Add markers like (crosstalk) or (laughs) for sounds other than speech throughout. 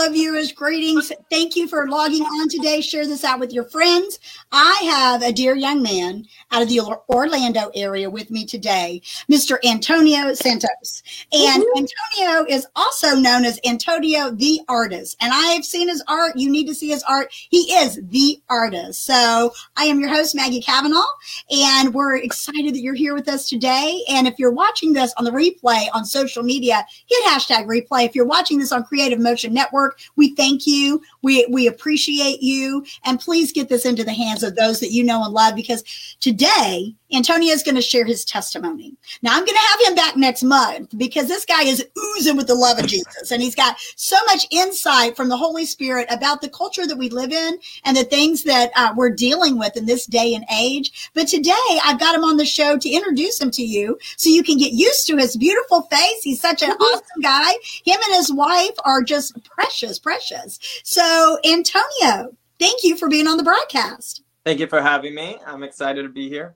Hello, viewers. Greetings. Thank you for logging on today. Share this out with your friends. I have a dear young man out of the Orlando area with me today, Mr. Antonio Santos. And Woo-hoo. Antonio is also known as Antonio the Artist. And I have seen his art. You need to see his art. He is the artist. So I am your host, Maggie Cavanaugh, and we're excited that you're here with us today. And if you're watching this on the replay on social media, hit hashtag replay. If you're watching this on Creative Motion Network, Network. We thank you. We, we appreciate you. And please get this into the hands of those that you know and love because today, Antonio is going to share his testimony. Now, I'm going to have him back next month because this guy is oozing with the love of Jesus. And he's got so much insight from the Holy Spirit about the culture that we live in and the things that uh, we're dealing with in this day and age. But today, I've got him on the show to introduce him to you so you can get used to his beautiful face. He's such an awesome guy. Him and his wife are just precious, precious. So, Antonio, thank you for being on the broadcast. Thank you for having me. I'm excited to be here.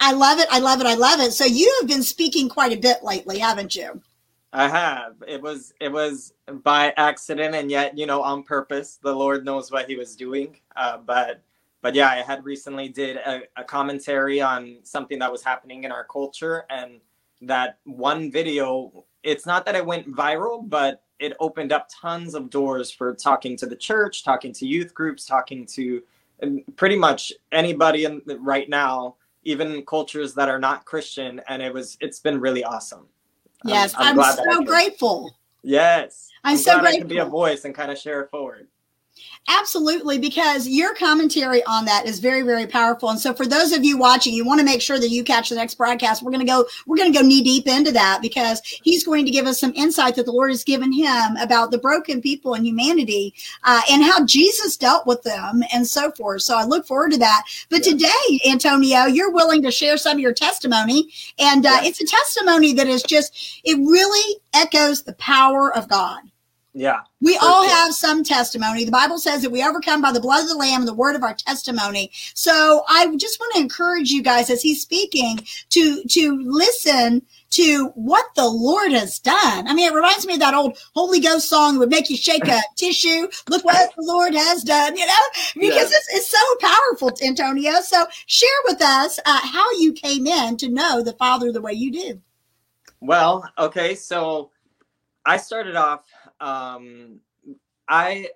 I love it. I love it. I love it. So you have been speaking quite a bit lately, haven't you? I have. It was it was by accident and yet, you know, on purpose. The Lord knows what he was doing. Uh, but but yeah, I had recently did a, a commentary on something that was happening in our culture and that one video, it's not that it went viral, but it opened up tons of doors for talking to the church, talking to youth groups, talking to pretty much anybody in right now, even cultures that are not Christian. And it was, it's been really awesome. Yes, I'm, I'm, I'm so grateful. Yes, I'm, I'm so grateful. I can be a voice and kind of share it forward. Absolutely, because your commentary on that is very, very powerful. And so, for those of you watching, you want to make sure that you catch the next broadcast. We're going to go, we're going to go knee deep into that because he's going to give us some insight that the Lord has given him about the broken people and humanity uh, and how Jesus dealt with them and so forth. So, I look forward to that. But yeah. today, Antonio, you're willing to share some of your testimony, and uh, yeah. it's a testimony that is just, it really echoes the power of God. Yeah. We all sure. have some testimony. The Bible says that we overcome by the blood of the Lamb and the word of our testimony. So I just want to encourage you guys as he's speaking to to listen to what the Lord has done. I mean, it reminds me of that old Holy Ghost song that would make you shake a (laughs) tissue. Look what the Lord has done, you know, because it's, it's, so powerful, Antonio. So share with us uh, how you came in to know the Father the way you do. Well, okay. So I started off um, I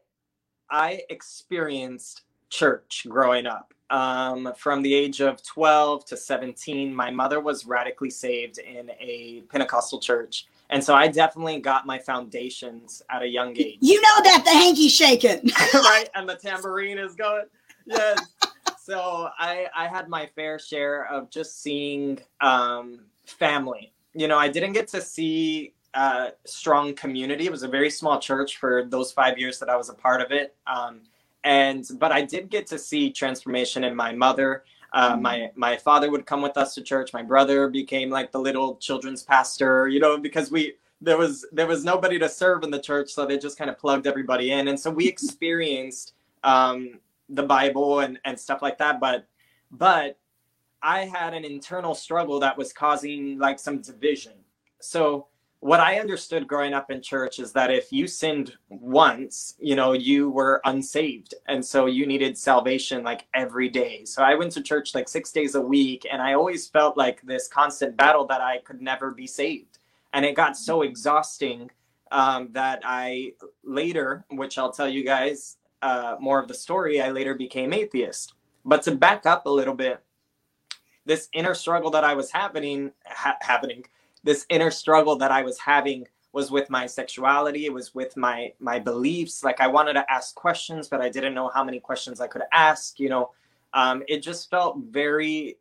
I experienced church growing up. Um, from the age of 12 to 17, my mother was radically saved in a Pentecostal church. And so I definitely got my foundations at a young age. You know that the hanky shaking. (laughs) right? And the (laughs) tambourine is going. Yes. so I, I had my fair share of just seeing um, family. You know, I didn't get to see uh, strong community. It was a very small church for those five years that I was a part of it. Um, and but I did get to see transformation in my mother. Uh, mm-hmm. My my father would come with us to church. My brother became like the little children's pastor. You know, because we there was there was nobody to serve in the church, so they just kind of plugged everybody in. And so we (laughs) experienced um, the Bible and and stuff like that. But but I had an internal struggle that was causing like some division. So what I understood growing up in church is that if you sinned once, you know, you were unsaved. And so you needed salvation like every day. So I went to church like six days a week and I always felt like this constant battle that I could never be saved. And it got so exhausting um, that I later, which I'll tell you guys uh, more of the story, I later became atheist. But to back up a little bit, this inner struggle that I was having, ha- happening, this inner struggle that I was having was with my sexuality it was with my my beliefs. Like i wanted to ask questions but i didn't know how many questions i could ask you know? Um, it just felt very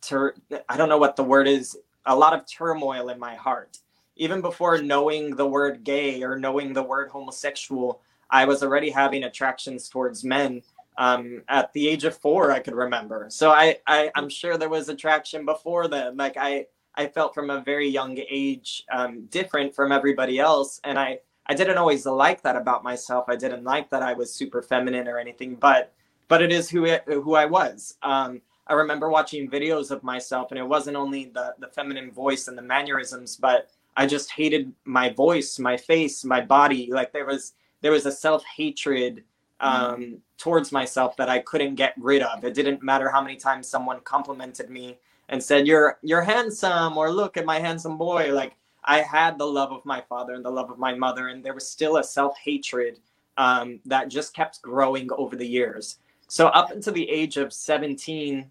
tur- i don't know what the word is a lot of turmoil in my heart. Even before knowing the word gay or knowing the word homosexual i was already having attractions towards men um, at the age of four i could remember. So I, I i'm sure there was attraction before then. Like i I felt from a very young age um, different from everybody else, and I I didn't always like that about myself. I didn't like that I was super feminine or anything, but but it is who it, who I was. Um, I remember watching videos of myself, and it wasn't only the the feminine voice and the mannerisms, but I just hated my voice, my face, my body. Like there was there was a self hatred um, towards myself that I couldn't get rid of. It didn't matter how many times someone complimented me and said, "You're you're handsome," or "Look at my handsome boy." Like I had the love of my father and the love of my mother, and there was still a self hatred um, that just kept growing over the years. So up until the age of 17,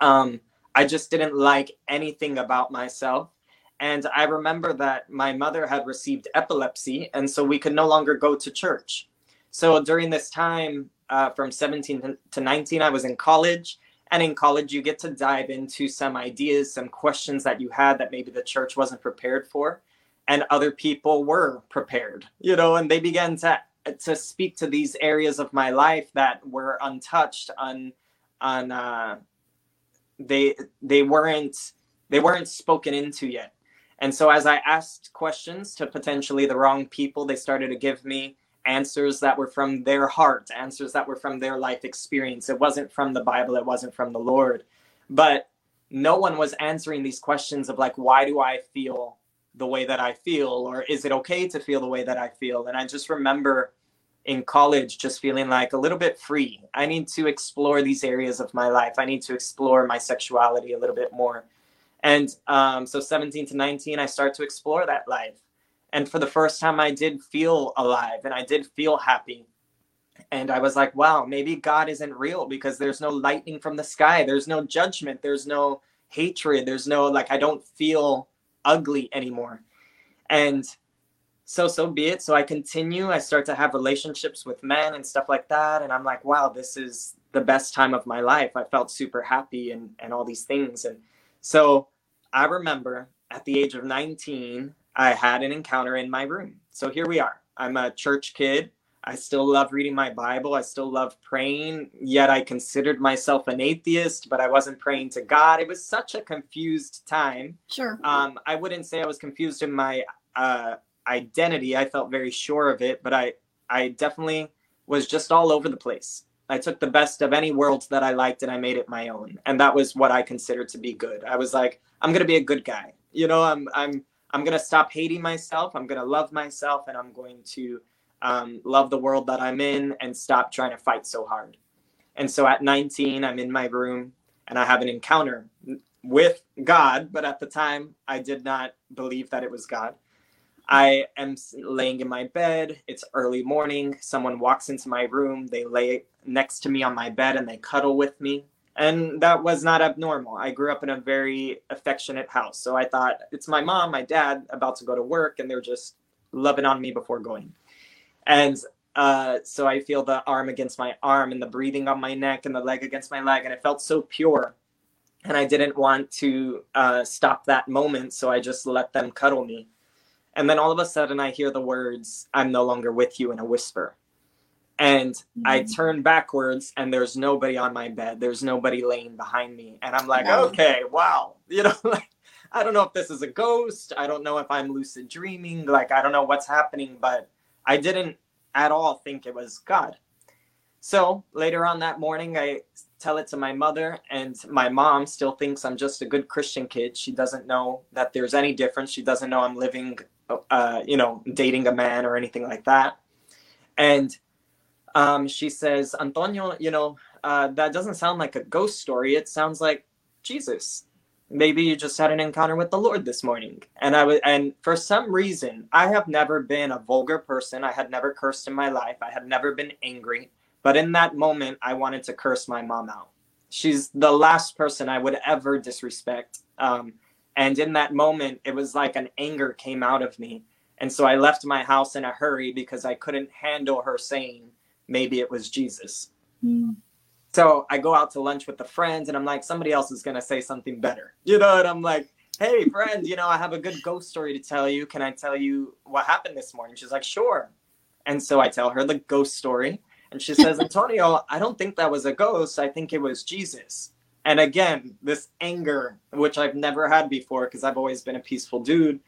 um, I just didn't like anything about myself. And I remember that my mother had received epilepsy, and so we could no longer go to church. So during this time, uh, from 17 to 19, I was in college. And in college, you get to dive into some ideas, some questions that you had that maybe the church wasn't prepared for. And other people were prepared, you know, and they began to to speak to these areas of my life that were untouched, un, un uh, they they weren't they weren't spoken into yet. And so as I asked questions to potentially the wrong people, they started to give me answers that were from their heart, answers that were from their life experience. It wasn't from the Bible, it wasn't from the Lord. But no one was answering these questions of like, why do I feel the way that I feel? Or is it okay to feel the way that I feel? And I just remember in college just feeling like a little bit free. I need to explore these areas of my life. I need to explore my sexuality a little bit more. And um, so 17 to 19, I start to explore that life. And for the first time, I did feel alive and I did feel happy. And I was like, wow, maybe God isn't real because there's no lightning from the sky. There's no judgment. There's no hatred. There's no, like, I don't feel ugly anymore. And so, so be it. So I continue. I start to have relationships with men and stuff like that. And I'm like, wow, this is the best time of my life. I felt super happy and, and all these things. And so I remember at the age of 19, I had an encounter in my room. So here we are. I'm a church kid. I still love reading my Bible. I still love praying. Yet I considered myself an atheist, but I wasn't praying to God. It was such a confused time. Sure. Um, I wouldn't say I was confused in my uh, identity. I felt very sure of it, but I, I definitely was just all over the place. I took the best of any world that I liked and I made it my own. And that was what I considered to be good. I was like, I'm gonna be a good guy. You know, I'm I'm I'm going to stop hating myself. I'm going to love myself and I'm going to um, love the world that I'm in and stop trying to fight so hard. And so at 19, I'm in my room and I have an encounter with God, but at the time, I did not believe that it was God. I am laying in my bed. It's early morning. Someone walks into my room. They lay next to me on my bed and they cuddle with me and that was not abnormal. I grew up in a very affectionate house, so I thought it's my mom, my dad about to go to work, and they're just loving on me before going. And uh, so I feel the arm against my arm and the breathing on my neck and the leg against my leg, and it felt so pure. And I didn't want to uh, stop that moment, so I just let them cuddle me. And then all of a sudden, I hear the words, I'm no longer with you in a whisper and mm-hmm. I turn backwards and there's nobody on my bed. There's nobody laying behind me. And I'm like, wow. okay, wow. (laughs) You know, like I don't know if this is a ghost. I don't know if I'm lucid dreaming. Like I don't know what's happening, but I didn't at all think it was God. So later on that morning, I tell it to my mother, and my mom still thinks I'm just a good Christian kid. She doesn't know that there's any difference. She doesn't know I'm living, uh, you know, dating a man or anything like that. And um, she says, Antonio, you know, uh, that doesn't sound like a ghost story. It sounds like Jesus. Maybe you just had an encounter with the Lord this morning. And I was, and for some reason, I have never been a vulgar person. I had never cursed in my life. I had never been angry. But in that moment, I wanted to curse my mom out. She's the last person I would ever disrespect. Um, and in that moment, it was like an anger came out of me. And so I left my house in a hurry because I couldn't handle her saying, maybe it was Jesus. Mm. So I go out to lunch with the friends and I'm like, somebody else is going to say something better. You know, and I'm like, hey, friend, you know, I have a good ghost story to tell you. Can I tell you what happened this morning? She's like, sure. And so I tell her the ghost story. And she says, (laughs) Antonio, I don't think that was a ghost. I think it was Jesus. And again, this anger, which I've never had before because I've always been a peaceful dude,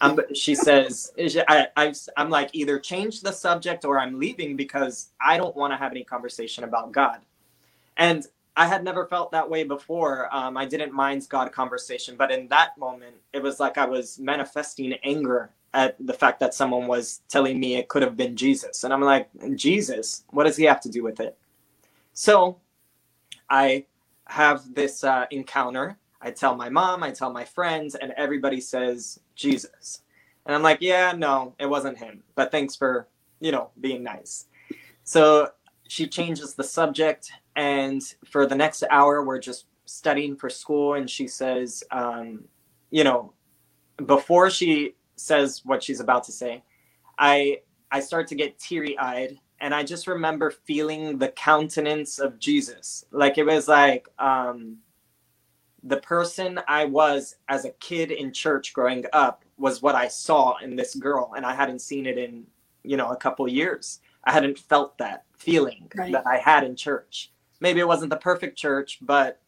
um, she says, I, I, I'm like, either change the subject or I'm leaving because I don't want to have any conversation about God. And I had never felt that way before. Um, I didn't mind God conversation, but in that moment, it was like I was manifesting anger at the fact that someone was telling me it could have been Jesus. And I'm like, Jesus, what does he have to do with it? So I have this uh, encounter. I tell my mom, I tell my friends, and everybody says Jesus. And I'm like, yeah, no, it wasn't him. But thanks for, you know, being nice. So she changes the subject. And for the next hour, we're just studying for school. And she says, um, you know, before she says what she's about to say, I I start to get teary eyed, and I just remember feeling the countenance of Jesus. Like it was like um, the person I was as a kid in church growing up was what I saw in this girl, and I hadn't seen it in you know a couple years. I hadn't felt that feeling right. that I had in church. Maybe it wasn't the perfect church, but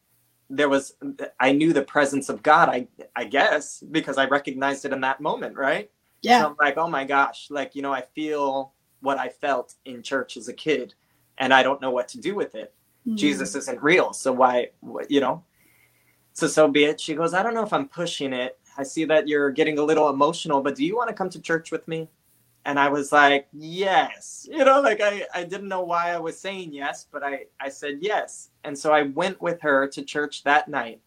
there was I knew the presence of God. I I guess because I recognized it in that moment, right? Yeah. So I'm like, oh my gosh, like you know, I feel what I felt in church as a kid, and I don't know what to do with it. Mm. Jesus isn't real, so why, you know? So so be it. She goes, I don't know if I'm pushing it. I see that you're getting a little emotional, but do you want to come to church with me? and I was like, yes. You know, like I, I didn't know why I was saying yes, but I, I said yes. And so I went with her to church that night.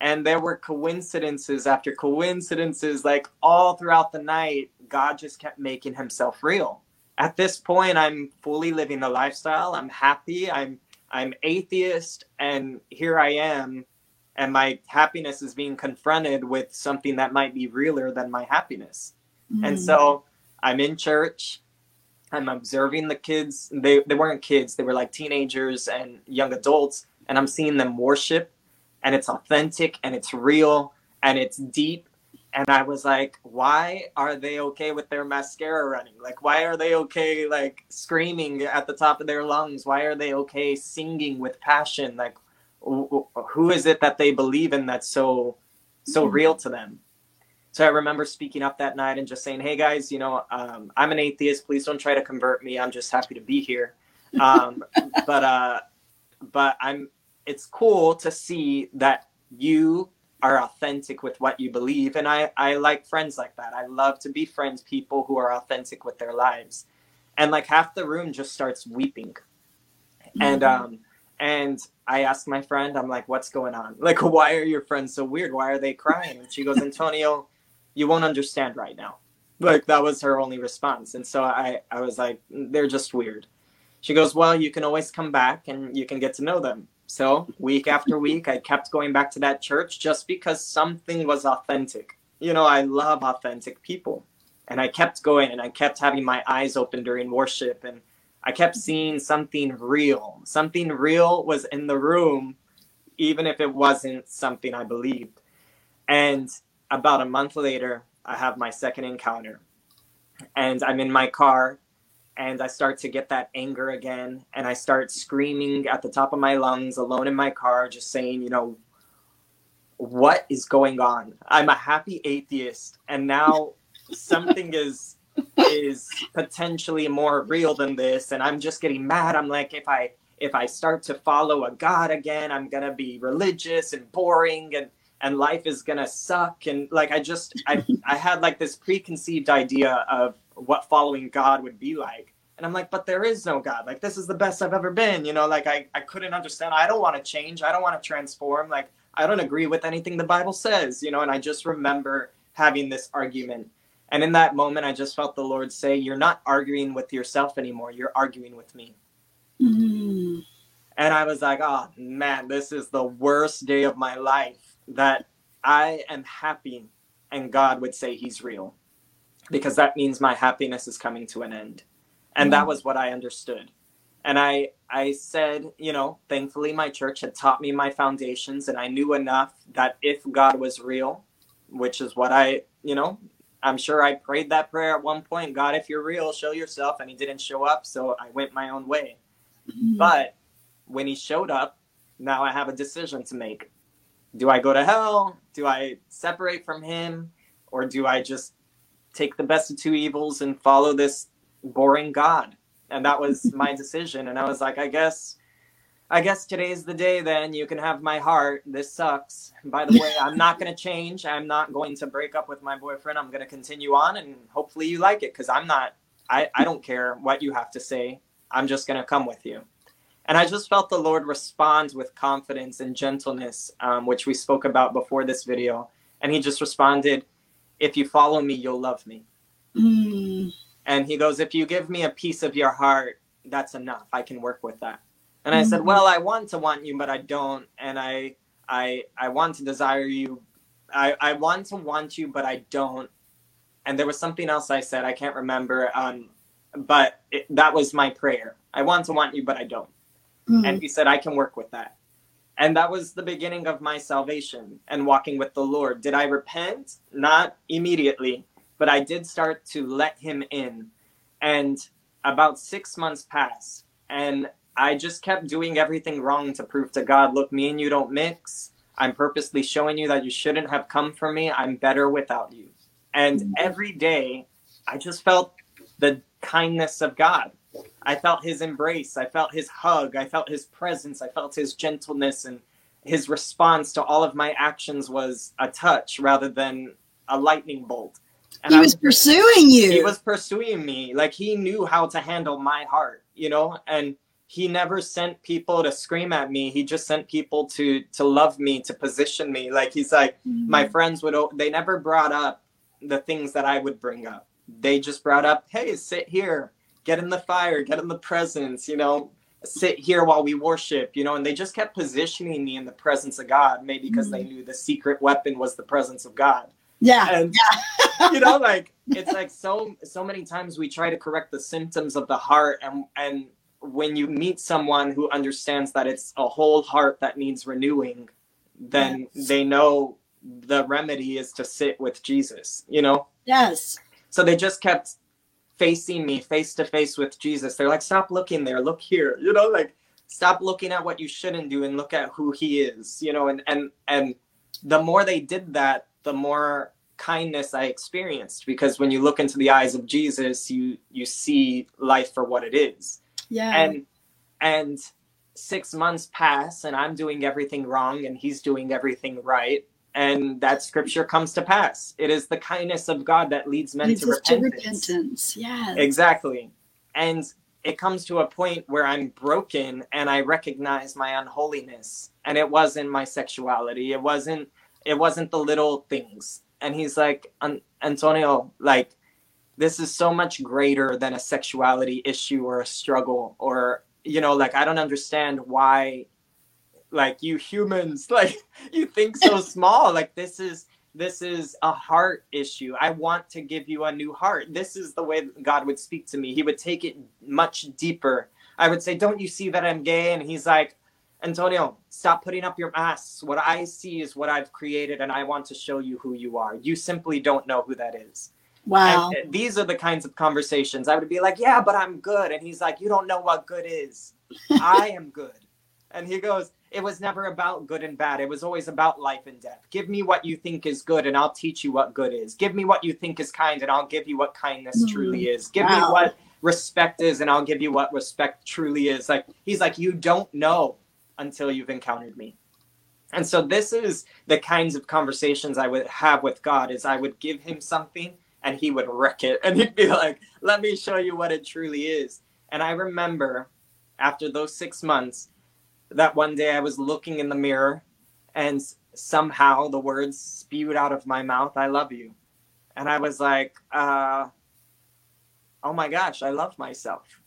And there were coincidences after coincidences, like all throughout the night, God just kept making himself real. At this point, I'm fully living the lifestyle. I'm happy. I'm I'm atheist, and here I am, and my happiness is being confronted with something that might be realer than my happiness. Mm. And so I'm in church. I'm observing the kids. They they weren't kids. They were like teenagers and young adults, and I'm seeing them worship, and it's authentic and it's real and it's deep. And I was like, why are they okay with their mascara running? Like, why are they okay like screaming at the top of their lungs? Why are they okay singing with passion? Like, who is it that they believe in that's so so hmm. real to them? So I remember speaking up that night and just saying, "Hey guys, you know, um, I'm an atheist. Please don't try to convert me. I'm just happy to be here." (laughs) Um, but uh, but I'm. It's cool to see that you are authentic with what you believe, and I I like friends like that. I love to be friends people who are authentic with their lives, and like half the room just starts weeping, mm-hmm. and um and I asked my friend, I'm like, what's going on? (laughs) Like, why are your friends so weird? Why are they crying? And she goes, Antonio you won't understand right now. Like that was her only response. And so I, I was like, they're just weird. She goes, Well, you can always come back and you can get to know them. So week after week, I kept going back to that church just because something was authentic. You know, I love authentic people. And I kept going and I kept having my eyes open during worship and I kept mm-hmm. seeing something real. Something real was in the room, even if it wasn't something I believed. And about a month later, I have my second encounter. And I'm in my car and I start to get that anger again. And I start screaming at the top of my lungs alone in my car, just saying, you know, what is going on? I'm a happy atheist. And now (laughs) something is is potentially more real than this and i'm just getting mad. I'm like if i if i start to follow a god again i'm gonna be religious and boring and and life is gonna suck. And like i just i i had like this preconceived idea of what following god would be like. And i'm like but there is no god. Like this is the best i've ever been you know? Like i, I couldn't understand. I don't want to change. I don't want to transform. Like i don't agree with anything the bible says you know? And i just remember having this argument and in that moment i just felt the lord say you're not arguing with yourself anymore you're arguing with me mm-hmm. and i was like oh man this is the worst day of my life that I am happy and God would say he's real because that means my happiness is coming to an end. And mm-hmm. that was what I understood. And I I said, you know, thankfully my church had taught me my foundations and I knew enough that if God was real, which is what I, you know, I'm sure I prayed that prayer at one point, God, if you're real, show yourself and he didn't show up, so I went my own way. Mm-hmm. But when he showed up, now I have a decision to make do I go to hell? Do I separate from him? Or do I just take the best of two evils and follow this boring God? And that was my decision. And I was like, I guess I guess today's the day then. You can have my heart. This sucks. By the way, I'm not going to change. I'm not going to break up with my boyfriend. I'm going to continue on and hopefully you like it because I'm not, I, I don't care what you have to say. I'm just going to come with you. And I just felt the Lord respond with confidence and gentleness, um, which we spoke about before this video. And he just responded, If you follow me, you'll love me. Mm. And he goes, If you give me a piece of your heart, that's enough. I can work with that. And I said, mm-hmm. well, I want to want you, but I don't. And I, I, I want to desire you. I, I want to want you, but I don't. And there was something else I said. I can't remember. Um, but it, that was my prayer. I want to want you, but I don't. Mm-hmm. And he said, I can work with that. And that was the beginning of my salvation and walking with the Lord. Did I repent? Not immediately, but I did start to let him in. And about six months passed. And I just kept doing everything wrong to prove to God, look, me and you don't mix. I'm purposely showing you that you shouldn't have come for me. I'm better without you. And mm-hmm. every day, I just felt the kindness of God. I felt his embrace. I felt his hug. I felt his presence. I felt his gentleness. And his response to all of my actions was a touch rather than a lightning bolt. And he was, was pursuing you. He was pursuing me. Like he knew how to handle my heart, you know? And he never sent people to scream at me. He just sent people to to love me to position me. Like he's like mm-hmm. my friends would they never brought up the things that i would bring up. They just brought up hey sit here. Get in the fire. Get in the presence you know. Sit here while we worship you know and they just kept positioning me in the presence of god maybe because mm-hmm. they knew the secret weapon was the presence of god. Yeah and yeah. (laughs) you know like it's like so so many times we try to correct the symptoms of the heart and and when you meet someone who understands that it's a whole heart that needs renewing, then yes. they know the remedy is to sit with Jesus, you know? Yes. So they just kept facing me face to face with Jesus. They're like, stop looking there, look here, you know, like stop looking at what you shouldn't do and look at who he is, you know, and and and the more they did that, the more kindness I experienced because when you look into the eyes of Jesus, you you see life for what it is. Yeah. And and six months pass and I'm doing everything wrong and he's doing everything right. And that scripture comes to pass. It is the kindness of God that leads men leads to, repentance. to repentance. Yeah. Exactly. And it comes to a point where I'm broken and I recognize my unholiness. And it wasn't my sexuality. It wasn't it wasn't the little things. And he's like, Antonio, like this is so much greater than a sexuality issue or a struggle or you know like i don't understand why like you humans (laughs) like you think so (laughs) small. Like this is this is a heart issue. I want to give you a new heart. This is the way god would speak to me. He would take it much deeper. I would say don't you see that i'm gay? And he's like antonio stop putting up your masks. What i see is what i've created and i want to show you who you are. You simply don't know who that is Wow. And these are the kinds of conversations I would be like, yeah, but I'm good. And he's like, you don't know what good is. (laughs) I am good. And he goes, it was never about good and bad. It was always about life and death. Give me what you think is good and I'll teach you what good is. Give me what you think is kind and I'll give you what kindness mm. truly is. Give wow. me what respect is and I'll give you what respect truly is. Like he's like, you don't know until you've encountered me. And so this is the kinds of conversations I would have with God is I would give him something and he would wreck it. (laughs) And he'd be like let me show you what it truly is. And i remember after those six months that one day i was looking in the mirror and somehow the words spewed out of my mouth i love you. And i was like uh, oh my gosh i love myself.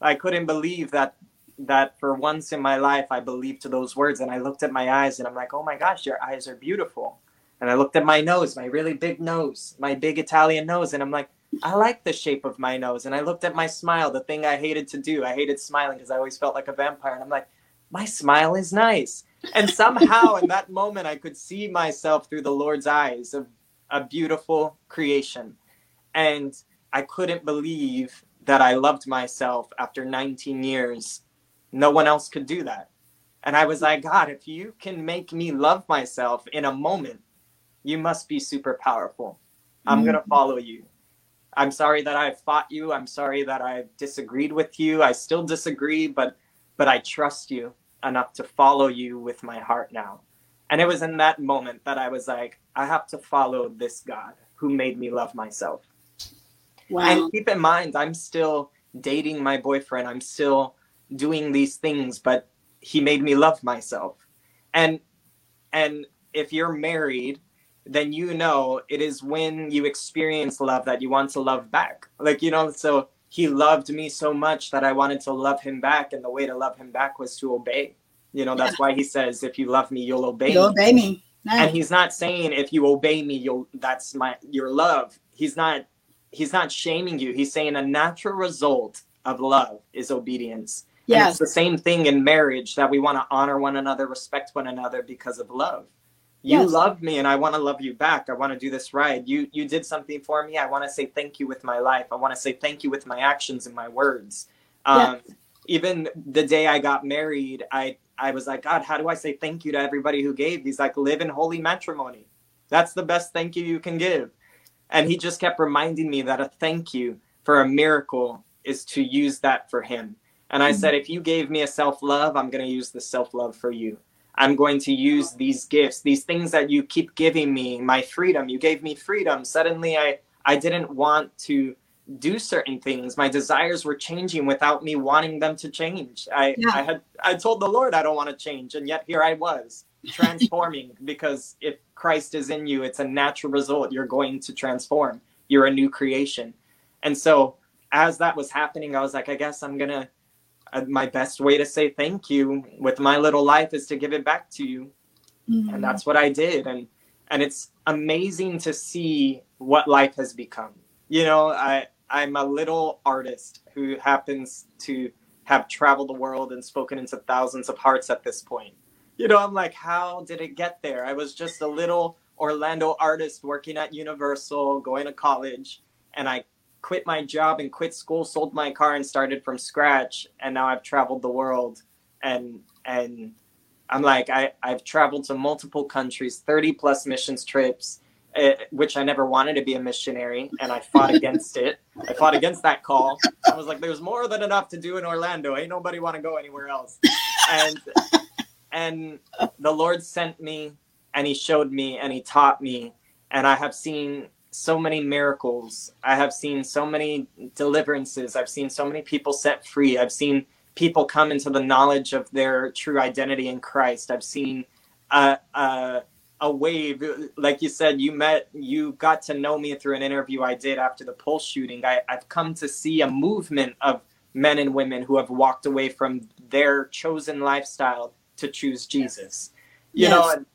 I couldn't believe that that for once in my life i believed to those words and i looked at my eyes and i'm like oh my gosh your eyes are beautiful and I looked at my nose, my really big nose, my big Italian nose, and I'm like, I like the shape of my nose. And I looked at my smile, the thing I hated to do. I hated smiling because I always felt like a vampire. And I'm like, my smile is nice. And somehow in that moment, I could see myself through the Lord's eyes of a beautiful creation. And I couldn't believe that I loved myself after 19 years. No one else could do that. And I was like, God, if you can make me love myself in a moment, you must be super powerful. I'm mm-hmm. going to follow you. I'm sorry that I fought you. I'm sorry that I disagreed with you. I still disagree, but but I trust you enough to follow you with my heart now. And it was in that moment that I was like, I have to follow this God who made me love myself. Wow. And keep in mind, I'm still dating my boyfriend. I'm still doing these things, but he made me love myself. And and if you're married, then you know it is when you experience love that you want to love back. Like, you know, so he loved me so much that I wanted to love him back. And the way to love him back was to obey. You know, that's yeah. why he says, if you love me, you'll obey you'll me. obey me. Nice. And he's not saying if you obey me, you'll that's my your love. He's not he's not shaming you. He's saying a natural result of love is obedience. Yeah. It's the same thing in marriage that we want to honor one another, respect one another because of love. You yes. love me and I want to love you back. I want to do this right. You you did something for me. I want to say thank you with my life. I want to say thank you with my actions and my words. Um, yes. even the day I got married, I I was like, God, how do I say thank you to everybody who gave? He's like, live in holy matrimony. That's the best thank you you can give. And he just kept reminding me that a thank you for a miracle is to use that for him. And I mm-hmm. said, if you gave me a self love, I'm going to use the self love for you. I'm going to use these gifts, these things that you keep giving me, my freedom. You gave me freedom. Suddenly, I, I didn't want to do certain things. My desires were changing without me wanting them to change. I, yeah. I had I told the Lord I don't want to change, and yet here I was (laughs) transforming because if Christ is in you, it's a natural result. You're going to transform. You're a new creation. And so as that was happening, I was like, I guess I'm gonna my best way to say thank you with my little life is to give it back to you. Mm-hmm. and that's what i did. And and it's amazing to see what life has become. You know i i'm a little artist who happens to have traveled the world and spoken into thousands of hearts at this point. You know i'm like how did it get there? I was just a little orlando artist working at universal going to college and i quit my job and quit school, sold my car and started from scratch. And now I've traveled the world and and I'm like I I've traveled to multiple countries, 30 plus missions trips, uh, which I never wanted to be a missionary and I fought against it. I fought against that call. I was like there's more than enough to do in Orlando. Ain't nobody want to go anywhere else. And and the Lord sent me and he showed me and he taught me and I have seen so many miracles. I have seen so many deliverances. I've seen so many people set free. I've seen people come into the knowledge of their true identity in Christ. I've seen a, a, a wave. Like you said, you met, you got to know me through an interview I did after the Pulse shooting. I, I've come to see a movement of men and women who have walked away from their chosen lifestyle to choose Jesus. You yes. know, and,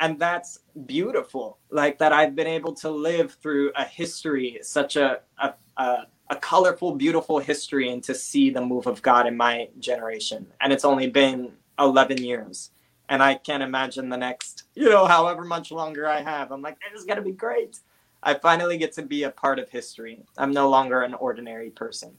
and that's beautiful like that i've been able to live through a history such a, a, a, a colorful beautiful history and to see the move of god in my generation. And it's only been 11 years. And i can't imagine the next you know however much longer i have. I'm like this is going to be great. I finally get to be a part of history. I'm no longer an ordinary person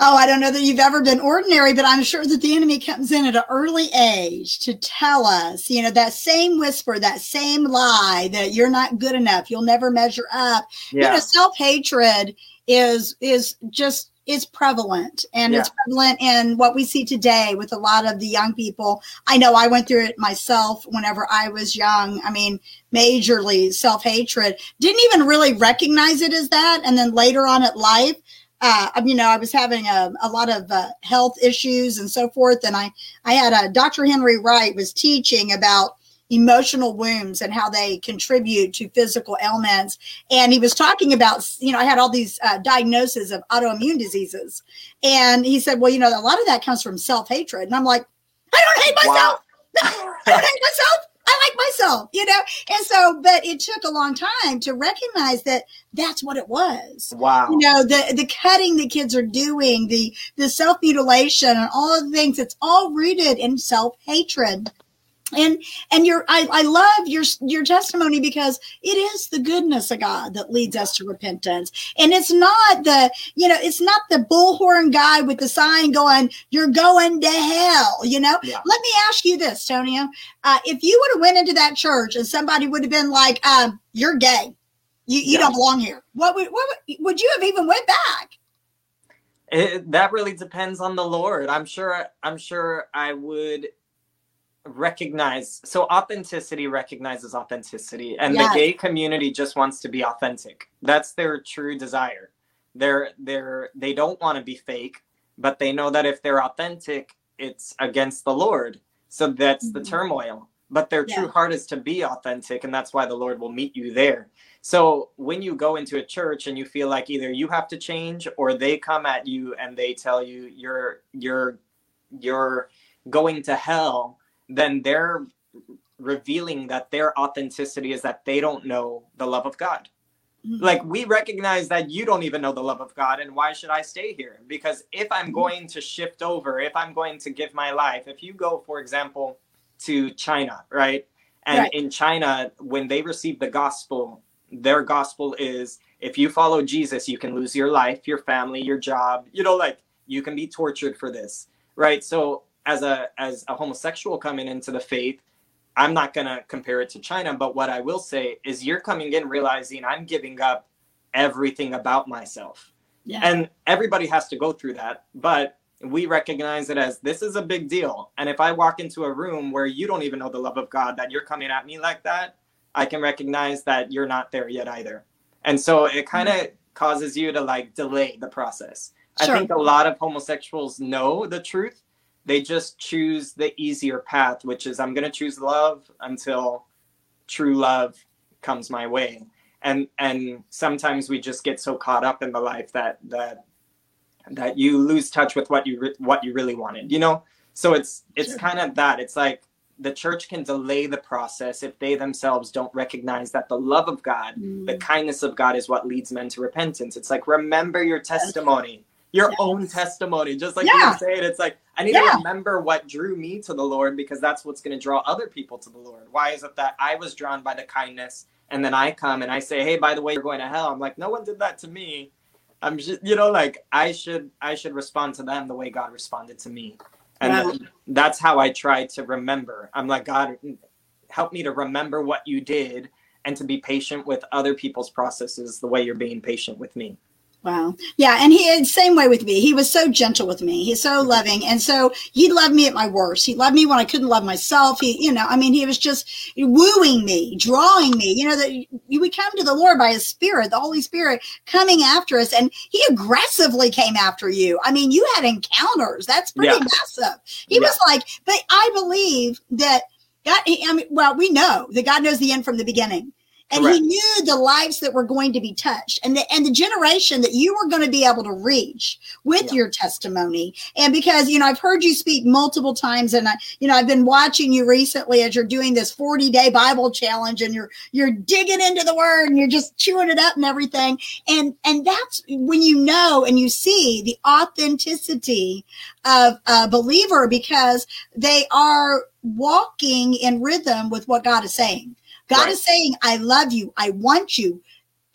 oh, I don't know that you've ever been ordinary, but I'm sure that the enemy comes in at an early age to tell us, you know, that same whisper, that same lie that you're not good enough, you'll never measure up. Yeah. You know, self hatred is is just is prevalent and yeah. it's prevalent in what we see today with a lot of the young people. I know I went through it myself whenever I was young. I mean, majorly self hatred. Didn't even really recognize it as that. And then later on at life, uh, you know, I was having a, a lot of uh, health issues and so forth. And I, I had a Dr. Henry Wright was teaching about emotional wounds and how they contribute to physical ailments. And he was talking about, you know, I had all these uh, diagnoses of autoimmune diseases. And he said, well, you know, a lot of that comes from self hatred. And I'm like, I don't hate myself. Wow. (laughs) I don't hate myself. I like myself, you know? And so, but it took a long time to recognize that that's what it was. Wow. You know, the, the cutting the kids are doing, the, the self mutilation and all of the things, it's all rooted in self hatred and and your I, I love your your testimony because it is the goodness of god that leads us to repentance and it's not the you know it's not the bullhorn guy with the sign going you're going to hell you know yeah. let me ask you this tonio uh, if you would have went into that church and somebody would have been like um, you're gay you, you yeah. don't belong here what would, what would would you have even went back It, that really depends on the Lord. I'm sure. I'm sure I would recognize. So authenticity recognizes authenticity, and yes. the gay community just wants to be authentic. That's their true desire. They're they're they don't want to be fake, but they know that if they're authentic, it's against the Lord. So that's mm-hmm. the turmoil. But their yeah. true heart is to be authentic, and that's why the Lord will meet you there. So when you go into a church and you feel like either you have to change or they come at you and they tell you you're you're you're going to hell, then they're revealing that their authenticity is that they don't know the love of God. Mm-hmm. Like we recognize that you don't even know the love of God and why should I stay here? Because if I'm mm-hmm. going to shift over, if I'm going to give my life, if you go for example to China, right? And right. in China when they receive the gospel, their gospel is if you follow Jesus, you can lose your life, your family, your job. You know, like you can be tortured for this, right? So as a as a homosexual coming into the faith, I'm not gonna compare it to China, but what I will say is you're coming in realizing I'm giving up everything about myself. Yeah. And everybody has to go through that, but we recognize it as this is a big deal. And if I walk into a room where you don't even know the love of God, that you're coming at me like that, I can recognize that you're not there yet either. And so it kind of mm-hmm. causes you to like delay the process. Sure. I think a lot of homosexuals know the truth. They just choose the easier path, which is I'm going to choose love until true love comes my way. And and sometimes we just get so caught up in the life that that that you lose touch with what you re- what you really wanted, you know? So it's it's sure. kind of that. It's like the church can delay the process if they themselves don't recognize that the love of God, mm. the kindness of God is what leads men to repentance. It's like, remember your testimony, your yes. own testimony. Just like yeah. you saying, it's like, I need yeah. to remember what drew me to the Lord because that's what's going to draw other people to the Lord. Why is it that I was drawn by the kindness and then I come and I say, hey, by the way, you're going to hell? I'm like, no one did that to me. I'm just, you know, like I should, I should respond to them the way God responded to me and that's how i try to remember i'm like god help me to remember what you did and to be patient with other people's processes the way you're being patient with me Wow. Yeah. And he, same way with me. He was so gentle with me. He's so loving. And so he loved me at my worst. He loved me when I couldn't love myself. He, you know, I mean, he was just wooing me, drawing me, you know, that we come to the Lord by his spirit, the Holy Spirit coming after us. And he aggressively came after you. I mean, you had encounters. That's pretty yeah. massive. He yeah. was like, but I believe that God, I mean, well, we know that God knows the end from the beginning and Correct. he knew the lives that were going to be touched and the and the generation that you were going to be able to reach with yeah. your testimony and because you know i've heard you speak multiple times and i you know i've been watching you recently as you're doing this 40 day bible challenge and you're you're digging into the word and you're just chewing it up and everything and and that's when you know and you see the authenticity of a believer because they are walking in rhythm with what god is saying God right. is saying, I love you. I want you.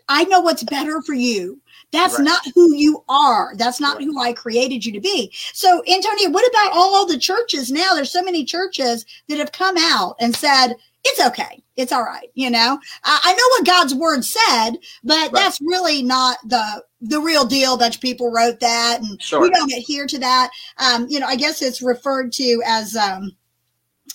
I know what's better for you. That's right. not who you are. That's not right. who I created you to be. So, Antonio, what about all the churches now? There's so many churches that have come out and said, it's okay. It's all right. You know, I, I know what God's word said, but that's really not the the real deal. Of people wrote that, and sure. we don't adhere to that. Um, you know, I guess it's referred to as um,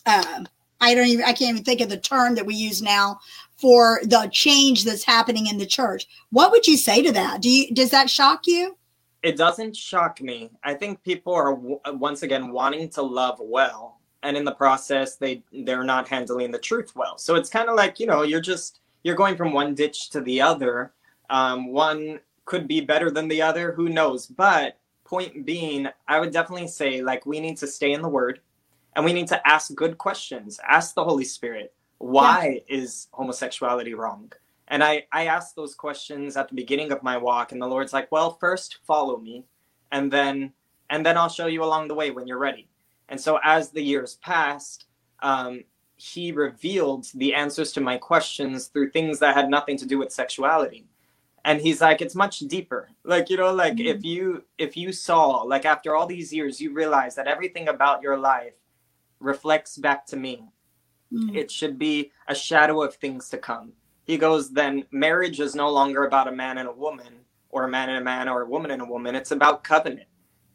uh, I don't even I can't even think of the term that we use now for the change that's happening in the church. What would you say to that? Do you does that shock you? It doesn't shock me. I think people are once again wanting to love well and in the process they they're not handling the truth well. So it's kind of like, you know, you're just you're going from one ditch to the other. Um, one could be better than the other, who knows? But point being, I would definitely say like we need to stay in the word and we need to ask good questions ask the holy spirit why yeah. is homosexuality wrong and i i asked those questions at the beginning of my walk and the lord's like well first follow me and then and then i'll show you along the way when you're ready and so as the years passed um, he revealed the answers to my questions through things that had nothing to do with sexuality and he's like it's much deeper like you know like mm-hmm. if you if you saw like after all these years you realize that everything about your life reflects back to me. Mm. It should be a shadow of things to come. He goes, then marriage is no longer about a man and a woman. or a man and a man or a woman and a woman. It's about covenant.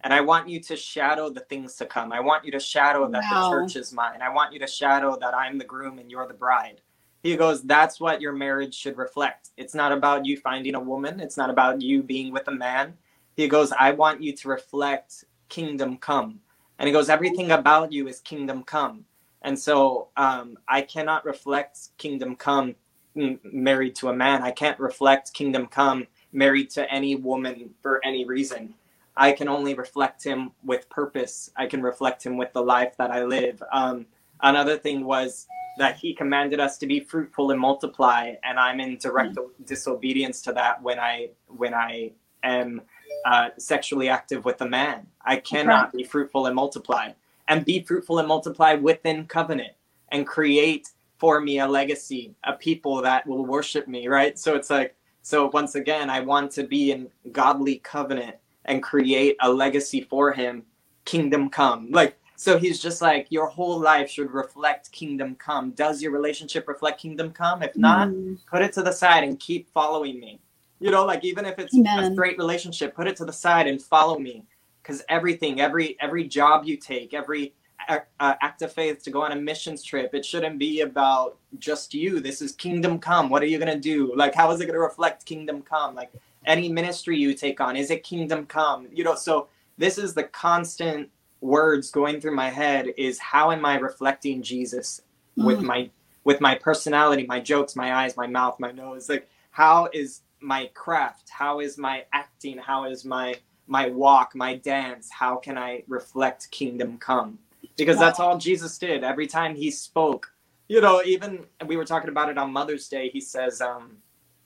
And I want you to shadow the things to come. I want you to shadow that wow. the church is mine. I want you to shadow that I'm the groom and you're the bride. He goes, That's what your marriage should reflect. It's not about you finding a woman, it's not about you being with a man. He goes, I want you to reflect kingdom come. And he goes, Everything about you is kingdom come. And so um, I cannot reflect kingdom come married to a man. I can't reflect kingdom come married to any woman for any reason. I can only reflect him with purpose. I can reflect him with the life that I live. Um, another thing was that he commanded us to be fruitful and multiply, and I'm in direct mm-hmm. disobedience to that when I when I am uh, sexually active with a man. I cannot right. be fruitful and multiply, and be fruitful and multiply within covenant, and create for me a legacy, a people that will worship me. Right. So it's like so once again, I want to be in godly covenant and create a legacy for him, kingdom come. Like, so he's just like, your whole life should reflect kingdom come. Does your relationship reflect kingdom come? If not, mm. put it to the side and keep following me. You know, like even if it's Amen. a straight relationship, put it to the side and follow me. Because everything, every every job you take, every uh, act of faith to go on a missions trip. It shouldn't be about just you. This is kingdom come. What are you going to do? Like, how is it going to reflect kingdom come? Like, any ministry you take on, is it kingdom come? You know, so this is the constant words going through my head is how am I reflecting Jesus mm. with my with my personality, my jokes, my eyes, my mouth, my nose? Like, how is my craft? How is my acting? How is my my walk, my dance? How can I reflect kingdom come? because that's all Jesus did. Every time he spoke, you know, even we were talking about it on Mother's Day. He says, um,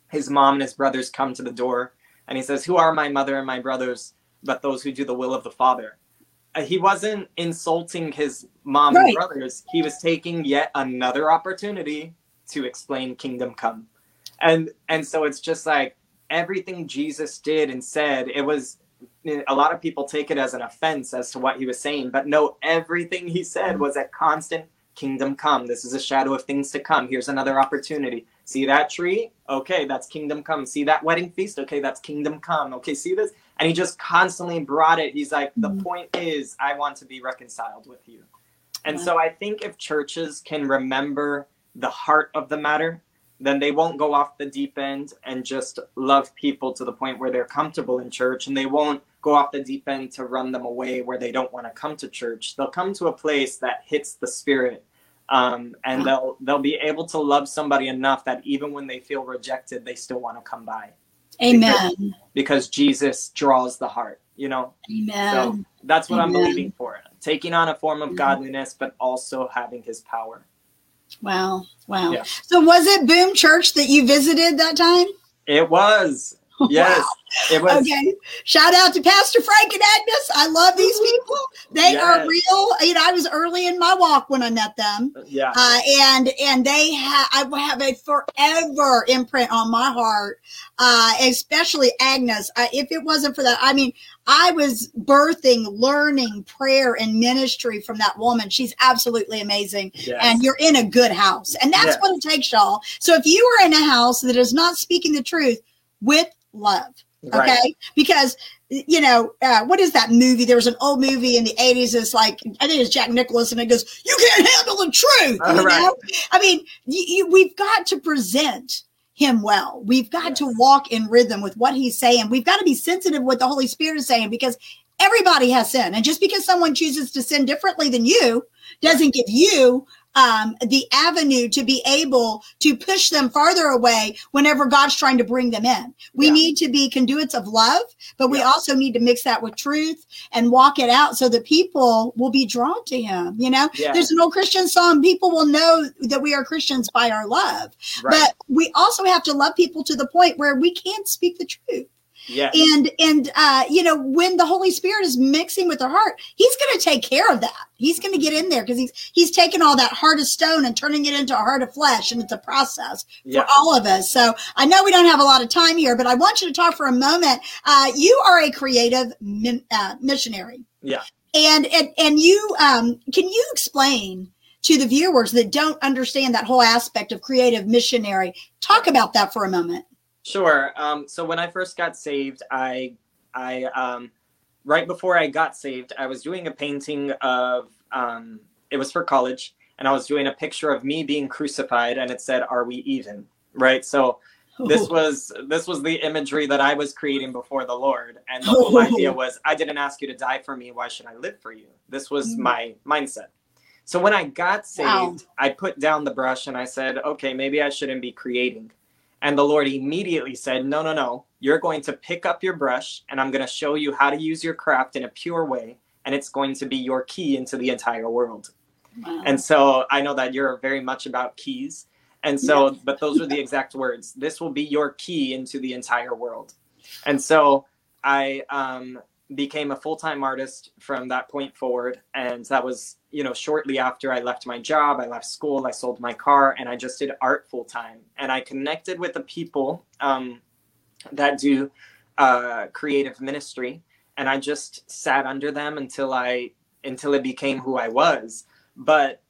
his mom and his brothers come to the door, and he says, "Who are my mother and my brothers, but those who do the will of the Father?" Uh, he wasn't insulting his mom right. and brothers. He was taking yet another opportunity to explain kingdom come, and and so it's just like everything Jesus did and said. It was a lot of people take it as an offense as to what he was saying, but no, everything he said was a constant kingdom come. This is a shadow of things to come. Here's another opportunity. See that tree? Okay, that's kingdom come. See that wedding feast? Okay, that's kingdom come. Okay, see this? And he just constantly brought it. He's like, the mm-hmm. point is, I want to be reconciled with you. And so I think if churches can remember the heart of the matter, then they won't go off the deep end and just love people to the point where they're comfortable in church and they won't go off the deep end to run them away where they don't want to come to church. They'll come to a place that hits the spirit um, and they'll they'll be able to love somebody enough that even when they feel rejected they still want to come by. Amen. Because, because jesus draws the heart you know? Amen. So that's what amen. i'm believing for. Taking on a form of godliness but also having his power Wow. Wow. Yeah. So was it Boom Church that you visited that time? It was. (laughs) Yes. Wow. It was. Okay. Shout out to Pastor Frank and Agnes. I love these people. They yes. are real. You know, I was early in my walk when I met them. Yeah. Uh, and and they have I have a forever imprint on my heart. Uh, especially Agnes. Uh, if it wasn't for that, I mean, I was birthing, learning prayer and ministry from that woman. She's absolutely amazing. Yes. And you're in a good house. And that's yes. what it takes, y'all. So if you are in a house that is not speaking the truth with love, okay, right. because you know, uh, what is that movie? There was an old movie in the 80s. It's like, I think it's Jack Nicklaus, and it goes, You can't handle the truth. You right. know? I mean, you, you, we've got to present him well. We've got yes. to walk in rhythm with what he's saying. We've got to be sensitive what the Holy Spirit is saying because everybody has sin. And just because someone chooses to sin differently than you doesn't give you um, the avenue to be able to push them farther away whenever God's trying to bring them in. We yeah. need to be conduits of love, but we yeah. also need to mix that with truth and walk it out so that people will be drawn to Him. You know, yeah. there's an old Christian song, people will know that we are Christians by our love. Right. But we also have to love people to the point where we can't speak the truth. Yeah. And and uh, you know, when the Holy Spirit is mixing with our heart, He's going to take care of that. He's going to get in there because He's He's taking all that heart of stone and turning it into a heart of flesh, and it's a process yeah. for all of us. So I know we don't have a lot of time here, but I want you to talk for a moment. Uh, you are a creative min, uh, missionary. Yeah. And and and you um, can you explain? to the viewers that don't understand that whole aspect of creative missionary. Talk about that for a moment. Sure. Um, so when I first got saved, I, I, um, right before I got saved, I was doing a painting of, um, it was for college, and I was doing a picture of me being crucified, and it said, "Are we even?" Right. So this (laughs) was this was the imagery that I was creating before the Lord, and the whole (laughs) idea was, I didn't ask you to die for me. Why should I live for you? This was mm. my mindset. So when I got saved, wow. I put down the brush and I said, okay, maybe I shouldn't be creating. And the Lord immediately said, no, no, no. You're going to pick up your brush and I'm going to show you how to use your craft in a pure way. And it's going to be your key into the entire world. Wow. And so I know that you're very much about keys. And so, yes. but those are the (laughs) exact words. This will be your key into the entire world. And so I um, became a full-time artist from that point forward. And that was, you know, shortly after I left my job, I left school, I sold my car, and I just did art full-time. And I connected with the people um, that do uh, creative ministry. And I just sat under them until I until it became who I was. But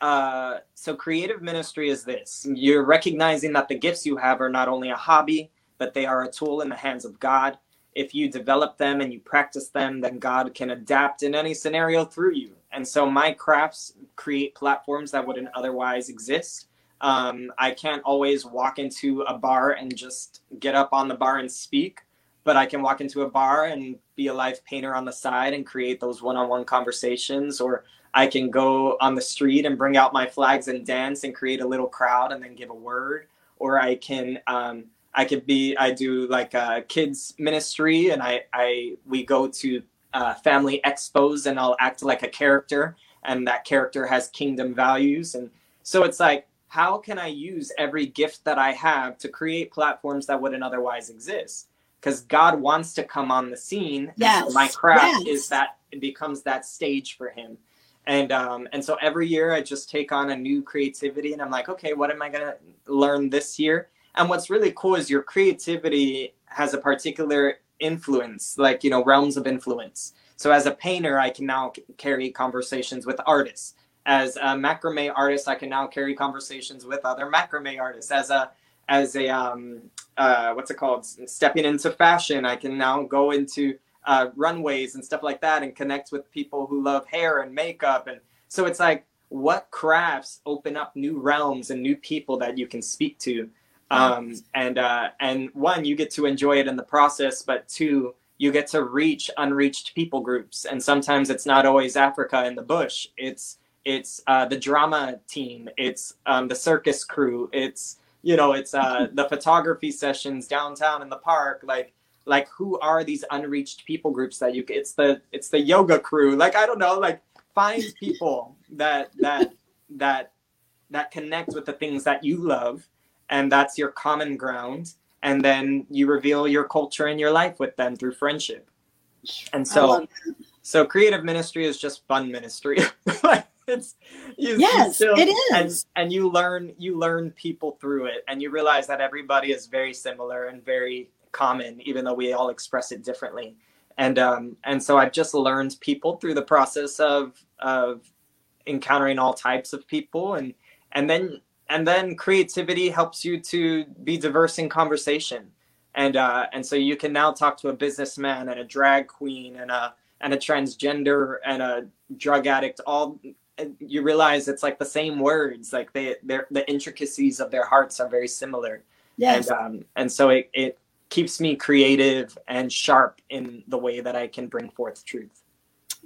uh, so creative ministry is this you're recognizing that the gifts you have are not only a hobby but they are a tool in the hands of god if you develop them and you practice them then god can adapt in any scenario through you. And so my crafts create platforms that wouldn't otherwise exist. Um, i can't always walk into a bar and just get up on the bar and speak but i can walk into a bar and be a live painter on the side and create those one-on-one conversations. Or I can go on the street and bring out my flags and dance and create a little crowd and then give a word. Or I can um, I could be I do like a kids ministry and I I we go to uh, family expos and I'll act like a character and that character has kingdom values and so it's like how can I use every gift that I have to create platforms that wouldn't otherwise exist? Because God wants to come on the scene. Yes. my craft yes. is that it becomes that stage for him and um, and so every year I just take on a new creativity, and I'm like, okay, what am I gonna learn this year? And what's really cool is your creativity has a particular influence, like you know, realms of influence. So as a painter, I can now carry conversations with artists. As a macrame artist, I can now carry conversations with other macrame artists. As a as a um, uh, what's it called? Stepping into fashion, I can now go into uh, runways and stuff like that and connect with people who love hair and makeup and so it's like what crafts open up new realms and new people that you can speak to um, and uh, and one you get to enjoy it in the process but two you get to reach unreached people groups. And sometimes it's not always africa in the bush. It's it's uh, the drama team. It's um, the circus crew. It's you know it's uh, (laughs) the photography sessions downtown in the park. Like like who are these unreached people groups that you it's the it's the yoga crew. Like i don't know like find (laughs) people that that that that connect with the things that you love and that's your common ground and then you reveal your culture and your life with them through friendship. And so so creative ministry is just fun ministry. (laughs) It's you, yes you still, it is. and, and you learn you learn people through it and you realize that everybody is very similar and very common, even though we all express it differently. And um, and so I've just learned people through the process of of encountering all types of people, and and then and then creativity helps you to be diverse in conversation, and uh, and so you can now talk to a businessman and a drag queen and a and a transgender and a drug addict all you realize it's like the same words like they they're the intricacies of their hearts are very similar yes. and um and so it, it keeps me creative and sharp in the way that I can bring forth truth.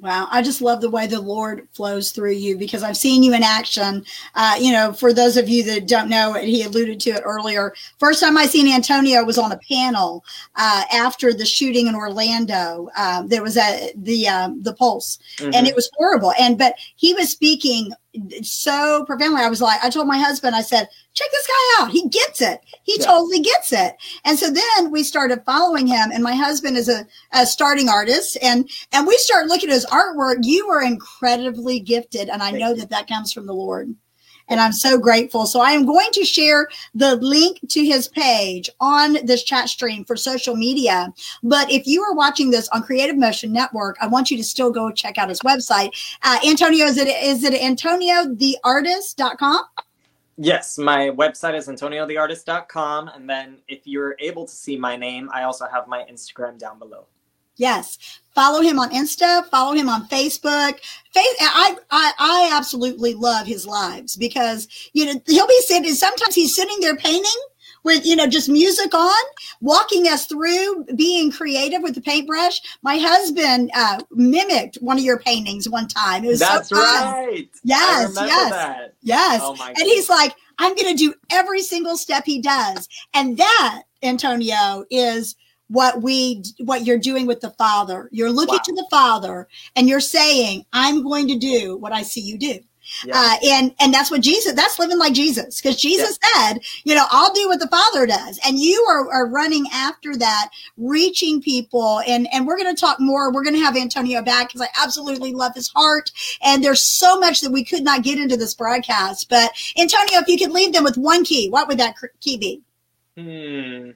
Wow, I just love the way the Lord flows through you because I've seen you in action. Uh, you know, for those of you that don't know, he alluded to it earlier. First time I seen Antonio was on a panel uh, after the shooting in Orlando. Um, there was a the um, the Pulse, mm-hmm. and it was horrible. And but he was speaking so profoundly. I was like, I told my husband, I said, check this guy out. He gets it. He yeah. totally gets it. And so then we started following him. And my husband is a, a starting artist, and and we start looking at his artwork. You are incredibly gifted, and I Thank know you. that that comes from the Lord and I'm so grateful. So I am going to share the link to his page on this chat stream for social media. But if you are watching this on Creative Motion Network, I want you to still go check out his website. Uh, Antonio, is it is it AntonioTheArtist.com? Yes, my website is antoniotheartist.com. And then if you're able to see my name, I also have my Instagram down below. Yes. Follow him on Insta, follow him on Facebook. Face, I, I, I absolutely love his lives because, you know, he'll be sitting, sometimes he's sitting there painting with you know just music on walking us through being creative with the paintbrush. My husband uh, mimicked one of your paintings one time. It was that's so right. Yes yes that. yes. Oh and he's like i'm going to do every single step he does. And that antonio is what we what you're doing with the father you're looking wow. to the father and you're saying i'm going to do what i see you do yeah. Uh, and and that's what Jesus. That's living like Jesus, because Jesus yeah. said, you know, I'll do what the Father does, and you are, are running after that, reaching people. And and we're going to talk more. We're going to have Antonio back because I absolutely love his heart. And there's so much that we could not get into this broadcast. But Antonio, if you could leave them with one key, what would that key be? Hmm.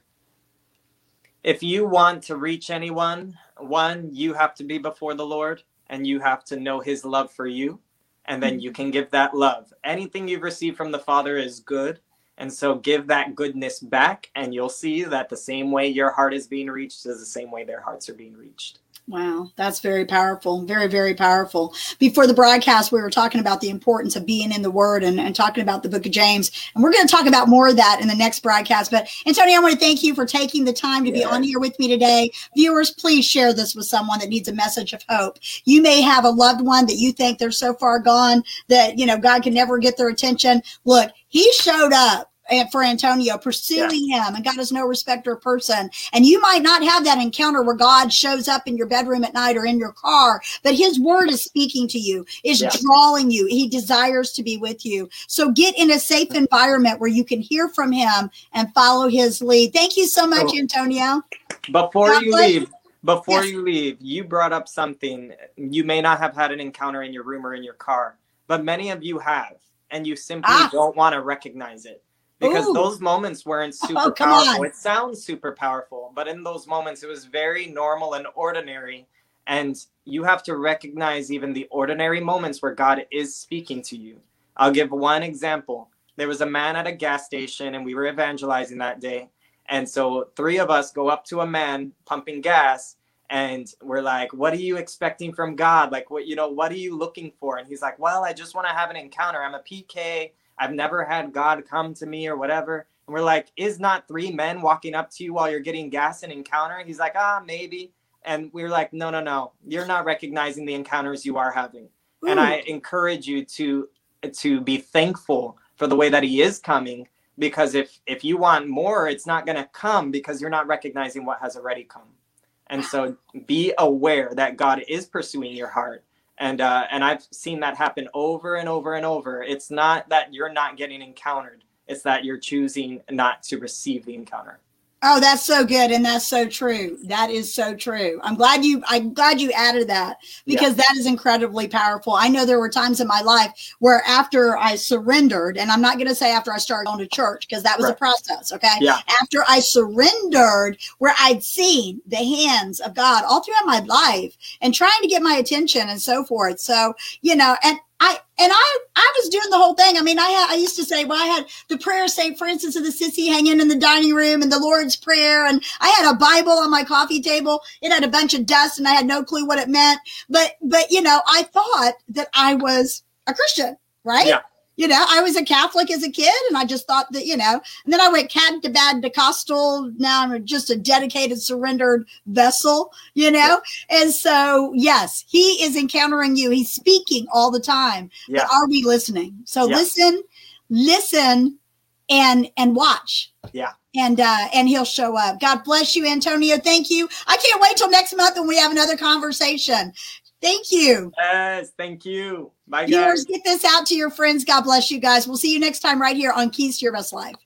If you want to reach anyone, one, you have to be before the Lord, and you have to know His love for you and then you can give that love. Anything you've received from the Father is good. And so give that goodness back, and you'll see that the same way your heart is being reached is the same way their hearts are being reached. Wow, that's very powerful. Very, very powerful. Before the broadcast, we were talking about the importance of being in the Word and, and talking about the book of James. And we're going to talk about more of that in the next broadcast. But, Antonio, I want to thank you for taking the time to be on here with me today. Viewers, please share this with someone that needs a message of hope. You may have a loved one that you think they're so far gone that, you know, God can never get their attention. Look, He showed up for Antonio, pursuing yeah. him, and God is no respecter of person. And you might not have that encounter where God shows up in your bedroom at night or in your car, but His word is speaking to you, is yeah. drawing you. He desires to be with you. So get in a safe environment where you can hear from Him and follow His lead. Thank you so much. Antonio. Before God you leave, before yes. you leave, you brought up something. You may not have had an encounter in your room or in your car, but many of you have, and you simply ah. don't want to recognize it because Ooh. those moments weren't oh, super oh, powerful. On. It sounds super powerful, but in those moments, it was very normal and ordinary. And you have to recognize even the ordinary moments where God is speaking to you. I'll give one example. There was a man at a gas station, and we were evangelizing that day. And so, three of us go up to a man pumping gas, and we're like, What are you expecting from God? Like, what, you know, what are you looking for? And he's like, Well, I just want to have an encounter. I'm a PK. I've never had God come to me or whatever. And we're like, is not three men walking up to you while you're getting gas and encounter? He's like, ah, maybe. And we are like, no, no, no. You're not recognizing the encounters you are having. Ooh. And I encourage you to to be thankful for the way that he is coming because if if you want more it's not going to come because you're not recognizing what has already come and so be aware that god is pursuing your heart and uh, and I've seen that happen over and over and over. It's not that you're not getting encountered; it's that you're choosing not to receive the encounter. Oh, that's so good, and that's so true. That is so true. I'm glad you. I'm glad you added that because yeah. that is incredibly powerful. I know there were times in my life where after I surrendered, and I'm not going to say after I started going to church because that was right. a process. Okay. Yeah. After I surrendered, where I'd seen the hands of God all throughout my life and trying to get my attention and so forth. So you know, and I and I I was doing the whole thing. I mean, I I used to say, well, I had the prayer of Saint Francis of Assisi hanging in the dining room and the Lord's Prayer, and I had a Bible on my coffee table. It had a bunch of dust, and I had no clue what it meant. But but you know, I thought that I was a Christian, right? Yeah. You know, I was a Catholic as a kid, and I just thought that, you know, and then I went cat to bad to costal. Now I'm just a dedicated, surrendered vessel, you know? Yeah. And so, yes, he is encountering you. He's speaking all the time. Yeah. But are we listening? So yeah. listen, listen, and and watch. Yeah. And uh and he'll show up. God bless you, Antonio. Thank you. I can't wait till next month when we have another conversation. Thank you. Yes, thank you. Bye, Viewers, guys. get this out to your friends. God bless you guys. We'll see you next time right here on Keys to Your Best Life.